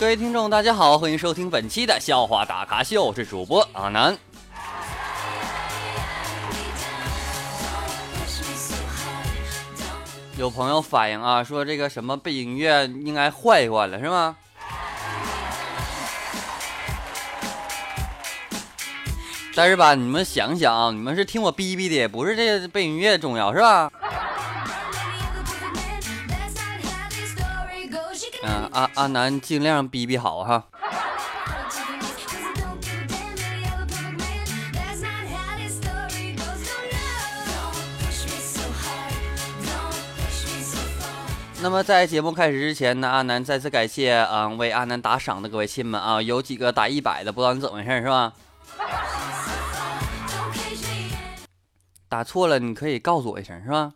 各位听众，大家好，欢迎收听本期的笑话大咖秀，我是主播阿南。有朋友反映啊，说这个什么背景音乐应该换一换了，是吗？但是吧，你们想想啊，你们是听我逼逼的，不是这个背景音乐重要，是吧？阿阿南尽量逼逼好哈。那么在节目开始之前呢，阿南再次感谢啊为阿南打赏的各位亲们啊，有几个打一百的，不知道你怎么回事是吧？打错了你可以告诉我一声是吧？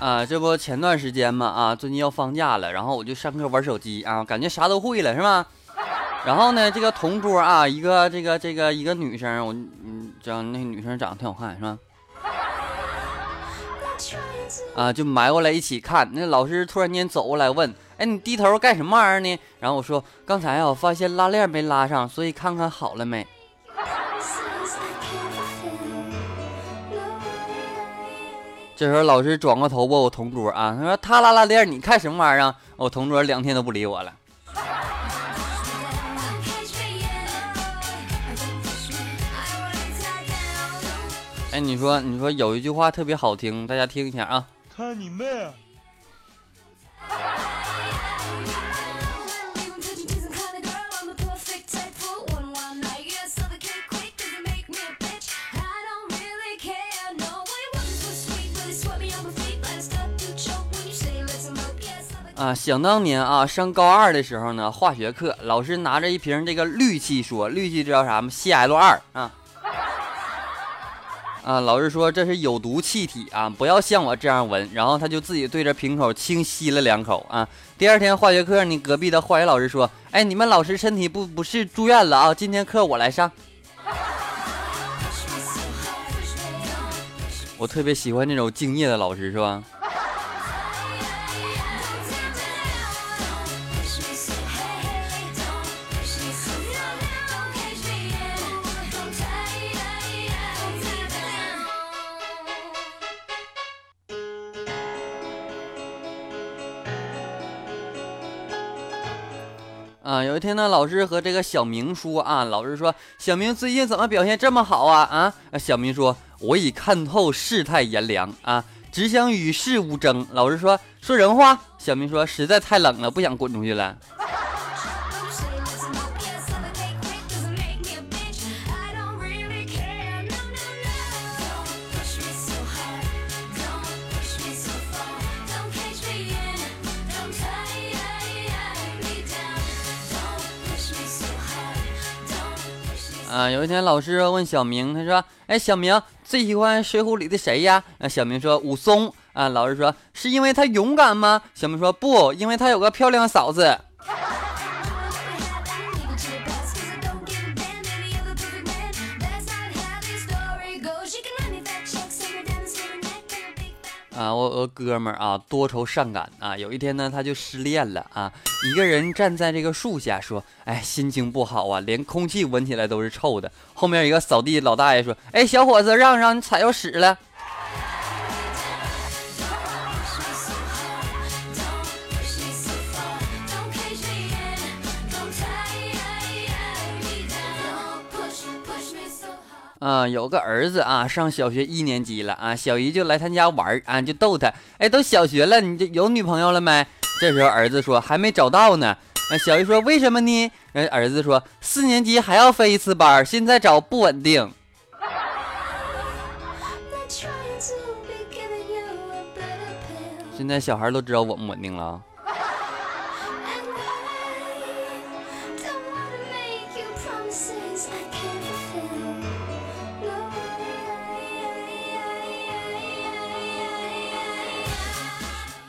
啊，这不前段时间嘛啊，最近要放假了，然后我就上课玩手机啊，感觉啥都会了是吧？然后呢，这个同桌啊，一个这个这个一个女生，我嗯，知道那女生长得挺好看是吧？啊，就埋过来一起看。那老师突然间走过来问：“哎，你低头干什么玩意儿呢？”然后我说：“刚才啊，我发现拉链没拉上，所以看看好了没。”这时候老师转过头问我同桌啊，他说：“他拉拉链，你看什么玩意儿？”我同桌两天都不理我了。哎，你说，你说有一句话特别好听，大家听一下啊。看你妹！啊，想当年啊，上高二的时候呢，化学课老师拿着一瓶这个氯气说，氯气知道啥吗？Cl 二啊。啊，老师说这是有毒气体啊，不要像我这样闻。然后他就自己对着瓶口轻吸了两口啊。第二天化学课，你隔壁的化学老师说：“哎，你们老师身体不不是住院了啊？今天课我来上。”我特别喜欢这种敬业的老师，是吧？啊，有一天呢，老师和这个小明说啊，老师说小明最近怎么表现这么好啊？啊，小明说我已看透世态炎凉啊，只想与世无争。老师说说人话。小明说实在太冷了，不想滚出去了。啊，有一天老师问小明，他说：“哎，小明最喜欢《水浒》里的谁呀？”啊，小明说：“武松。”啊，老师说：“是因为他勇敢吗？”小明说：“不，因为他有个漂亮嫂子。”啊，我我哥们儿啊，多愁善感啊。有一天呢，他就失恋了啊。一个人站在这个树下说：“哎，心情不好啊，连空气闻起来都是臭的。”后面一个扫地老大爷说：“哎，小伙子，让让，你踩着屎了。”啊，有个儿子啊，上小学一年级了啊，小姨就来他家玩啊，就逗他，哎，都小学了，你这有女朋友了没？这时候儿子说还没找到呢。那小姨说为什么呢？人儿子说四年级还要分一次班，现在找不稳定。现在小孩都知道稳不稳定了。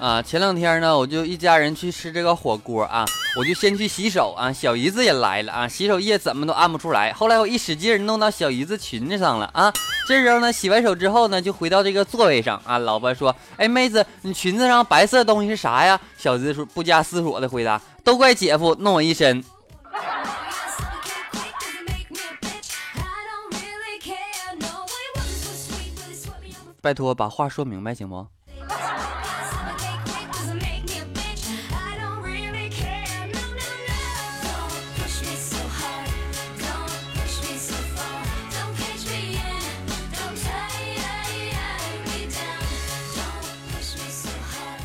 啊，前两天呢，我就一家人去吃这个火锅啊，我就先去洗手啊，小姨子也来了啊，洗手液怎么都按不出来，后来我一使劲弄到小姨子裙子上了啊，这时候呢，洗完手之后呢，就回到这个座位上啊。老婆说：“哎，妹子，你裙子上白色东西是啥呀？”小姨子说不加思索的回答：“都怪姐夫弄我一身。”拜托，把话说明白行不？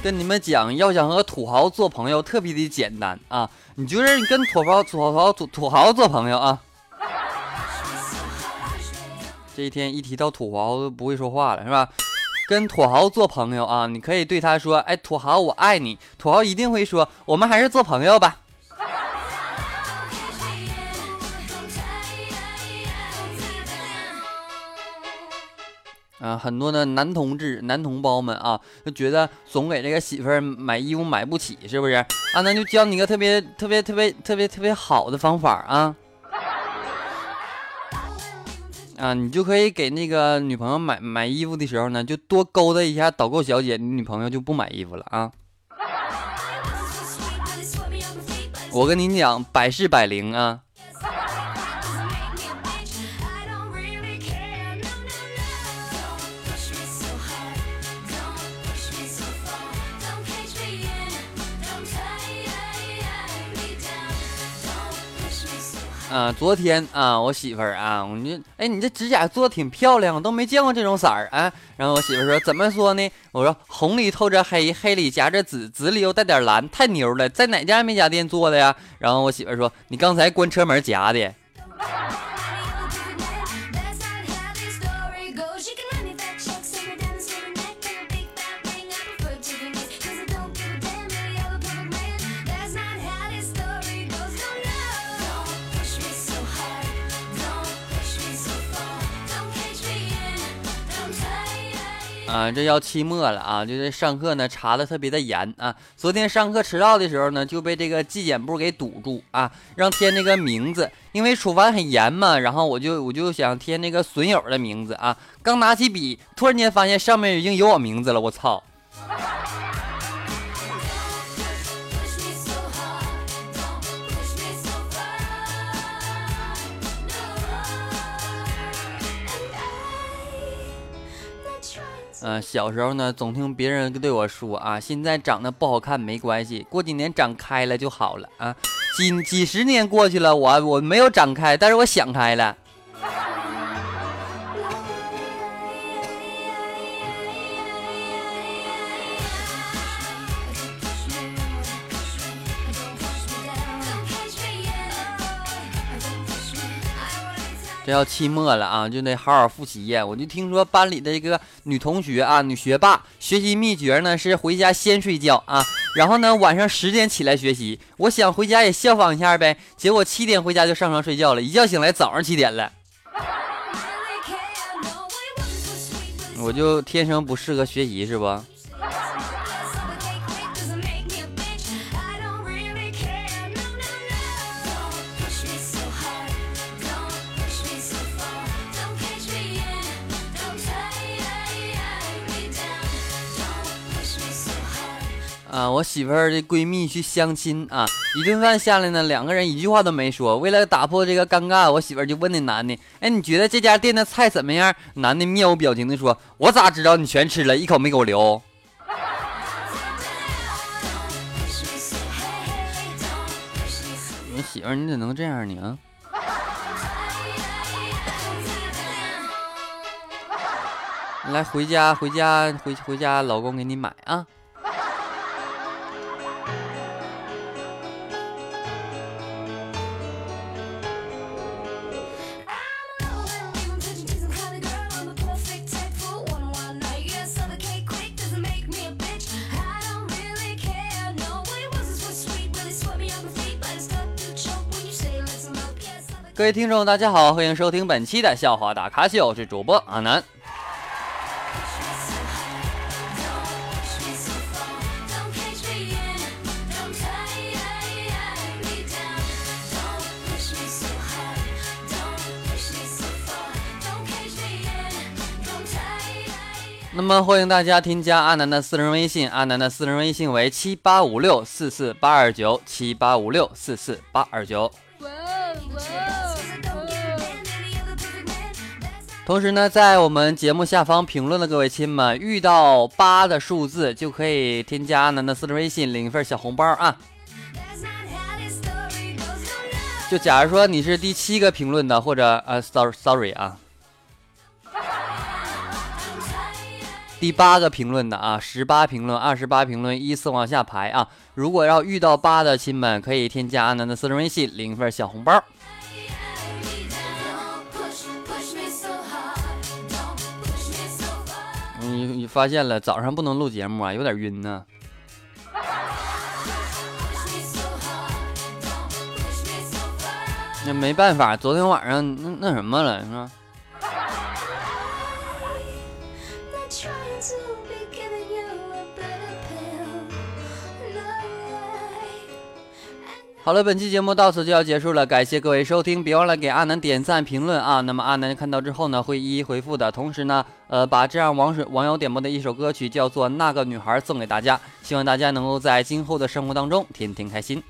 跟你们讲，要想和土豪做朋友，特别的简单啊！你就是跟土豪、土豪、土土豪做朋友啊！这一天一提到土豪都不会说话了，是吧？跟土豪做朋友啊，你可以对他说：“哎，土豪，我爱你。”土豪一定会说：“我们还是做朋友吧。”啊，很多的男同志、男同胞们啊，就觉得总给这个媳妇儿买衣服买不起，是不是？啊，那就教你个特别特别特别特别特别好的方法啊。啊，你就可以给那个女朋友买买衣服的时候呢，就多勾搭一下导购小姐，你女朋友就不买衣服了啊。我跟你讲，百试百灵啊。嗯，昨天啊，我媳妇儿啊，我就哎，你这指甲做的挺漂亮，都没见过这种色儿啊。然后我媳妇儿说，怎么说呢？我说红里透着黑，黑里夹着紫，紫里又带点蓝，太牛了，在哪家美甲店做的呀？然后我媳妇儿说，你刚才关车门夹的。啊，这要期末了啊，就是上课呢查的特别的严啊。昨天上课迟到的时候呢，就被这个纪检部给堵住啊，让填那个名字，因为处罚很严嘛。然后我就我就想填那个损友的名字啊，刚拿起笔，突然间发现上面已经有我名字了，我操！嗯，小时候呢，总听别人对我说啊，现在长得不好看没关系，过几年长开了就好了啊。几几十年过去了，我我没有长开，但是我想开了。这要期末了啊，就得好好复习呀。我就听说班里的一个女同学啊，女学霸，学习秘诀呢是回家先睡觉啊，然后呢晚上十点起来学习。我想回家也效仿一下呗，结果七点回家就上床睡觉了，一觉醒来早上七点了。我就天生不适合学习是不？啊，我媳妇儿的闺蜜去相亲啊，一顿饭下来呢，两个人一句话都没说。为了打破这个尴尬，我媳妇儿就问那男的：“哎，你觉得这家店的菜怎么样？”男的面无表情的说：“我咋知道？你全吃了一口没给我留。”你媳妇儿你怎能这样呢？啊来，回家，回家，回回家，老公给你买啊。各位听众，大家好，欢迎收听本期的笑话大咖秀，我是主播阿南。那么欢迎大家添加阿南的私人微信，阿南的私人微信为七八五六四四八二九七八五六四四八二九。同时呢，在我们节目下方评论的各位亲们，遇到八的数字就可以添加阿南的私人微信，领一份小红包啊。就假如说你是第七个评论的，或者呃，sorry sorry 啊。第八个评论的啊，十八评论，二十八评论，依次往下排啊。如果要遇到八的亲们，可以添加阿南的私人微信，领一份小红包。你你发现了，早上不能录节目啊，有点晕呢。那没办法，昨天晚上那那什么了，是吧？好了，本期节目到此就要结束了，感谢各位收听，别忘了给阿南点赞、评论啊。那么阿南看到之后呢，会一一回复的。同时呢，呃，把这样网水网友点播的一首歌曲叫做《那个女孩》送给大家，希望大家能够在今后的生活当中天天开心。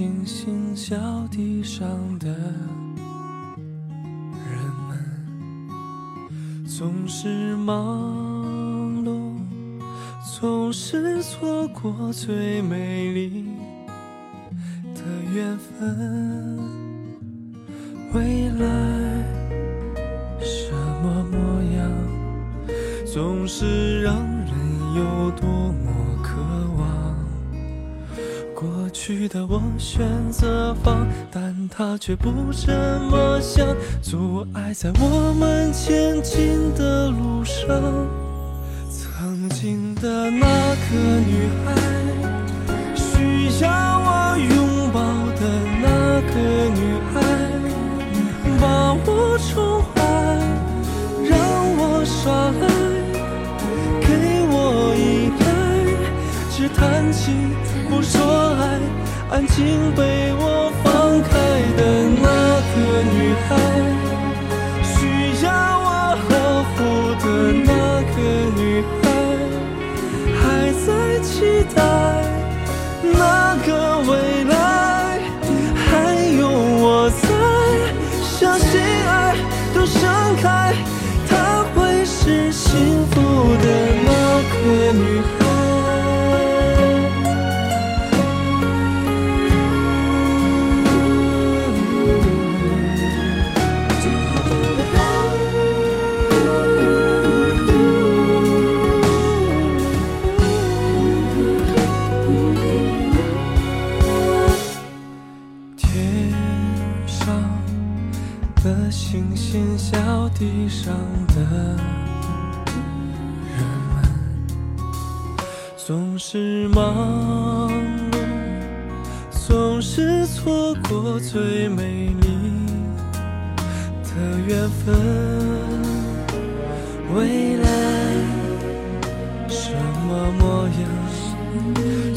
星星，小地上的人们，总是忙碌，总是错过最美丽的缘分。未来什么模样，总是让人有多去的我选择放，但他却不这么想，阻碍在我们前进的路上。曾经的那个女孩，需要我拥抱的那个女孩，把我宠坏，让我耍赖，给我依赖，只谈情。说爱，安静被我放开的那个女孩，上的人们总是忙碌，总是错过最美丽的缘分。未来什么模样，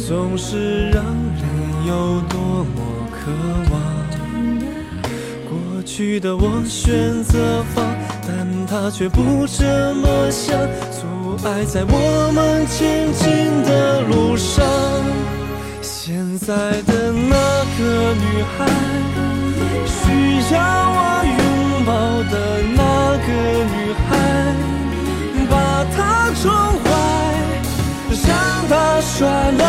总是让人有多么渴望。去的我选择放。但他却不这么想，阻碍在我们前进的路上。现在的那个女孩，需要我拥抱的那个女孩，把她宠坏，让她耍赖，